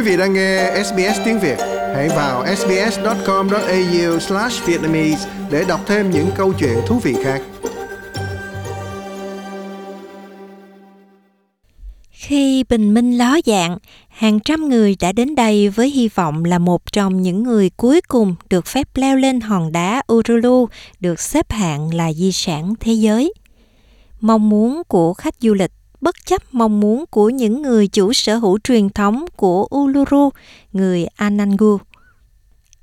Quý vị đang nghe SBS tiếng Việt, hãy vào sbs.com.au/vietnamese để đọc thêm những câu chuyện thú vị khác. Khi bình minh ló dạng, hàng trăm người đã đến đây với hy vọng là một trong những người cuối cùng được phép leo lên hòn đá Uluru được xếp hạng là di sản thế giới. Mong muốn của khách du lịch bất chấp mong muốn của những người chủ sở hữu truyền thống của Uluru, người Anangu.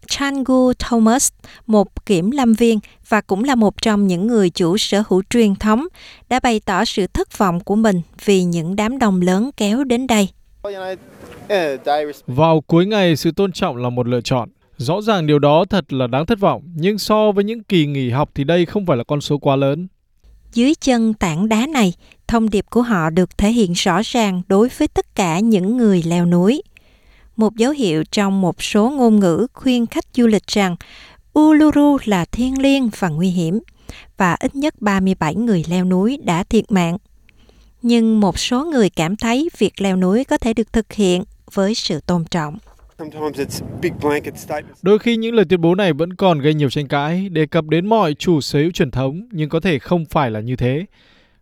Changu Thomas, một kiểm lâm viên và cũng là một trong những người chủ sở hữu truyền thống, đã bày tỏ sự thất vọng của mình vì những đám đông lớn kéo đến đây. Vào cuối ngày, sự tôn trọng là một lựa chọn. Rõ ràng điều đó thật là đáng thất vọng, nhưng so với những kỳ nghỉ học thì đây không phải là con số quá lớn. Dưới chân tảng đá này, thông điệp của họ được thể hiện rõ ràng đối với tất cả những người leo núi. Một dấu hiệu trong một số ngôn ngữ khuyên khách du lịch rằng Uluru là thiên liêng và nguy hiểm, và ít nhất 37 người leo núi đã thiệt mạng. Nhưng một số người cảm thấy việc leo núi có thể được thực hiện với sự tôn trọng. Đôi khi những lời tuyên bố này vẫn còn gây nhiều tranh cãi, đề cập đến mọi chủ sở hữu truyền thống, nhưng có thể không phải là như thế.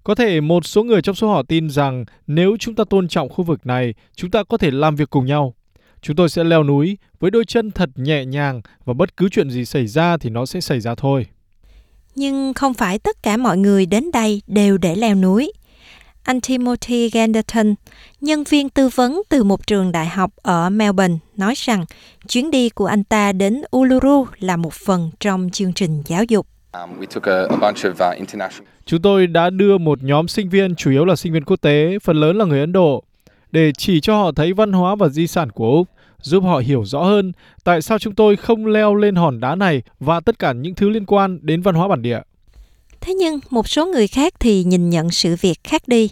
Có thể một số người trong số họ tin rằng nếu chúng ta tôn trọng khu vực này, chúng ta có thể làm việc cùng nhau. Chúng tôi sẽ leo núi với đôi chân thật nhẹ nhàng và bất cứ chuyện gì xảy ra thì nó sẽ xảy ra thôi. Nhưng không phải tất cả mọi người đến đây đều để leo núi anh Timothy Ganderton, nhân viên tư vấn từ một trường đại học ở Melbourne, nói rằng chuyến đi của anh ta đến Uluru là một phần trong chương trình giáo dục. Um, uh, Chúng tôi đã đưa một nhóm sinh viên, chủ yếu là sinh viên quốc tế, phần lớn là người Ấn Độ, để chỉ cho họ thấy văn hóa và di sản của Úc, giúp họ hiểu rõ hơn tại sao chúng tôi không leo lên hòn đá này và tất cả những thứ liên quan đến văn hóa bản địa. Thế nhưng một số người khác thì nhìn nhận sự việc khác đi.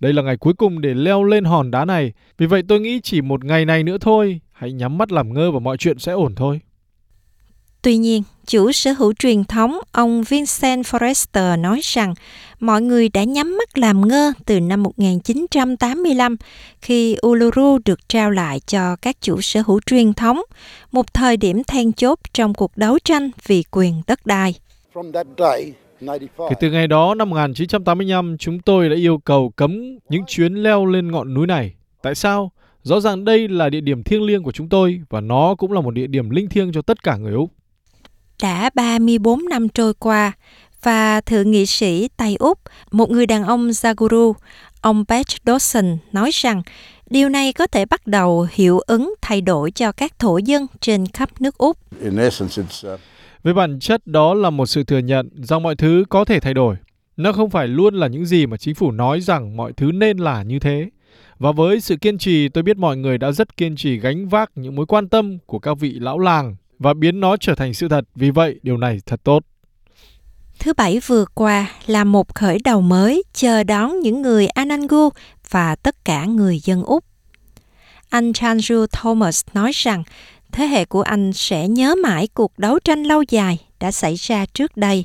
Đây là ngày cuối cùng để leo lên hòn đá này. Vì vậy tôi nghĩ chỉ một ngày này nữa thôi. Hãy nhắm mắt làm ngơ và mọi chuyện sẽ ổn thôi. Tuy nhiên, chủ sở hữu truyền thống ông Vincent Forrester nói rằng mọi người đã nhắm mắt làm ngơ từ năm 1985 khi Uluru được trao lại cho các chủ sở hữu truyền thống, một thời điểm then chốt trong cuộc đấu tranh vì quyền đất đai. Kể từ ngày đó năm 1985, chúng tôi đã yêu cầu cấm những chuyến leo lên ngọn núi này. Tại sao? Rõ ràng đây là địa điểm thiêng liêng của chúng tôi và nó cũng là một địa điểm linh thiêng cho tất cả người Úc. Đã 34 năm trôi qua và thượng nghị sĩ Tây Úc, một người đàn ông Zaguru, ông Pat Dawson nói rằng điều này có thể bắt đầu hiệu ứng thay đổi cho các thổ dân trên khắp nước Úc. Với bản chất đó là một sự thừa nhận rằng mọi thứ có thể thay đổi. Nó không phải luôn là những gì mà chính phủ nói rằng mọi thứ nên là như thế. Và với sự kiên trì, tôi biết mọi người đã rất kiên trì gánh vác những mối quan tâm của các vị lão làng và biến nó trở thành sự thật. Vì vậy, điều này thật tốt. Thứ Bảy vừa qua là một khởi đầu mới chờ đón những người Anangu và tất cả người dân Úc. Anh Chanju Thomas nói rằng thế hệ của anh sẽ nhớ mãi cuộc đấu tranh lâu dài đã xảy ra trước đây.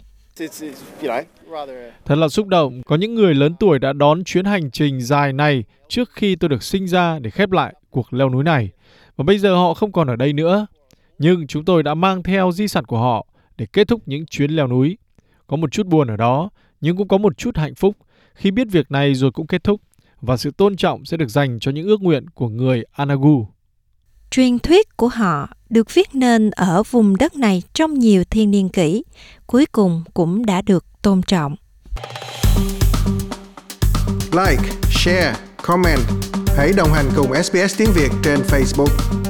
Thật là xúc động, có những người lớn tuổi đã đón chuyến hành trình dài này trước khi tôi được sinh ra để khép lại cuộc leo núi này. Và bây giờ họ không còn ở đây nữa. Nhưng chúng tôi đã mang theo di sản của họ để kết thúc những chuyến leo núi. Có một chút buồn ở đó, nhưng cũng có một chút hạnh phúc khi biết việc này rồi cũng kết thúc và sự tôn trọng sẽ được dành cho những ước nguyện của người Anagu. Truyền thuyết của họ được viết nên ở vùng đất này trong nhiều thiên niên kỷ, cuối cùng cũng đã được tôn trọng. Like, share, comment. Hãy đồng hành cùng SBS tiếng Việt trên Facebook.